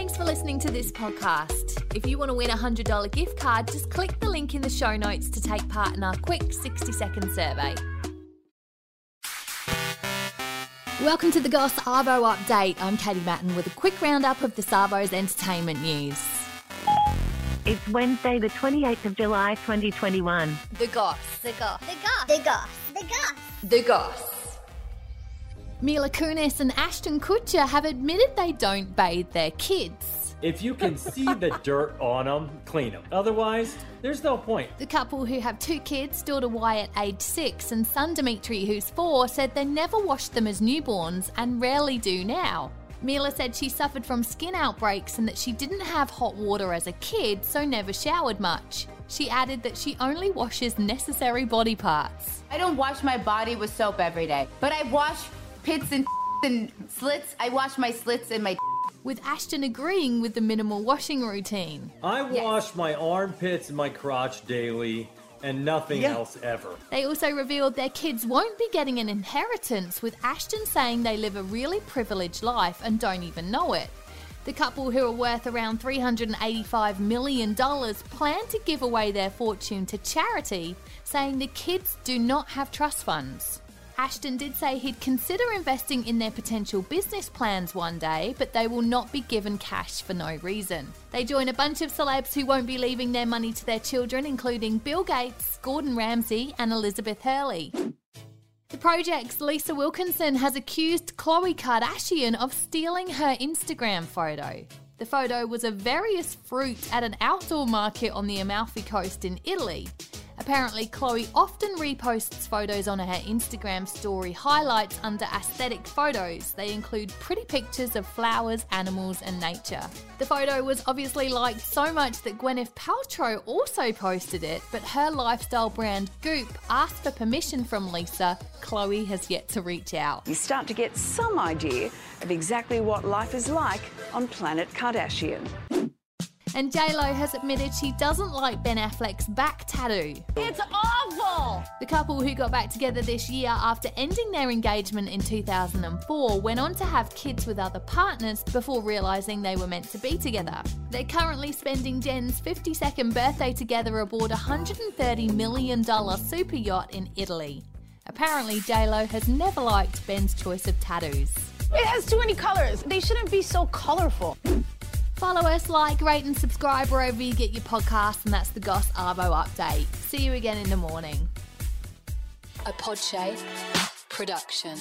Thanks for listening to this podcast. If you want to win a $100 gift card, just click the link in the show notes to take part in our quick 60 second survey. Welcome to the Goss Arvo update. I'm Katie Matten with a quick roundup of the Savo's entertainment news. It's Wednesday, the 28th of July, 2021. The Goss. The goss. The goss. The goss. The goss. The Goss. Mila Kunis and Ashton Kutcher have admitted they don't bathe their kids. If you can see the dirt on them, clean them. Otherwise, there's no point. The couple who have two kids, daughter Wyatt, aged six, and son Dimitri, who's four, said they never washed them as newborns and rarely do now. Mila said she suffered from skin outbreaks and that she didn't have hot water as a kid, so never showered much. She added that she only washes necessary body parts. I don't wash my body with soap every day, but I wash pits and and slits. I wash my slits and my. With Ashton agreeing with the minimal washing routine. I wash my armpits and my crotch daily, and nothing else ever. They also revealed their kids won't be getting an inheritance, with Ashton saying they live a really privileged life and don't even know it. The couple, who are worth around $385 million, plan to give away their fortune to charity, saying the kids do not have trust funds. Ashton did say he'd consider investing in their potential business plans one day, but they will not be given cash for no reason. They join a bunch of celebs who won't be leaving their money to their children, including Bill Gates, Gordon Ramsay, and Elizabeth Hurley. The project's Lisa Wilkinson has accused Khloe Kardashian of stealing her Instagram photo. The photo was of various fruit at an outdoor market on the Amalfi Coast in Italy. Apparently, Khloe often reposts photos on her Instagram story highlights under aesthetic photos. They include pretty pictures of flowers, animals, and nature. The photo was obviously liked so much that Gwyneth Paltrow also posted it, but her lifestyle brand Goop asked for permission from Lisa. Khloe has yet to reach out. you start to get some idea of exactly what life is like on planet Kardashian. And JLo has admitted she doesn't like Ben Affleck's back tattoo. It's awful. The couple who got back together this year after ending their engagement in 2004 went on to have kids with other partners before realizing they were meant to be together. They're currently spending Jen's 52nd birthday together aboard a $130 million super yacht in Italy. Apparently, JLo has never liked Ben's choice of tattoos. It has too many colors. They shouldn't be so colorful. Follow us, like, rate, and subscribe wherever you get your podcasts, and that's the Goss Arvo update. See you again in the morning. A Podshape production.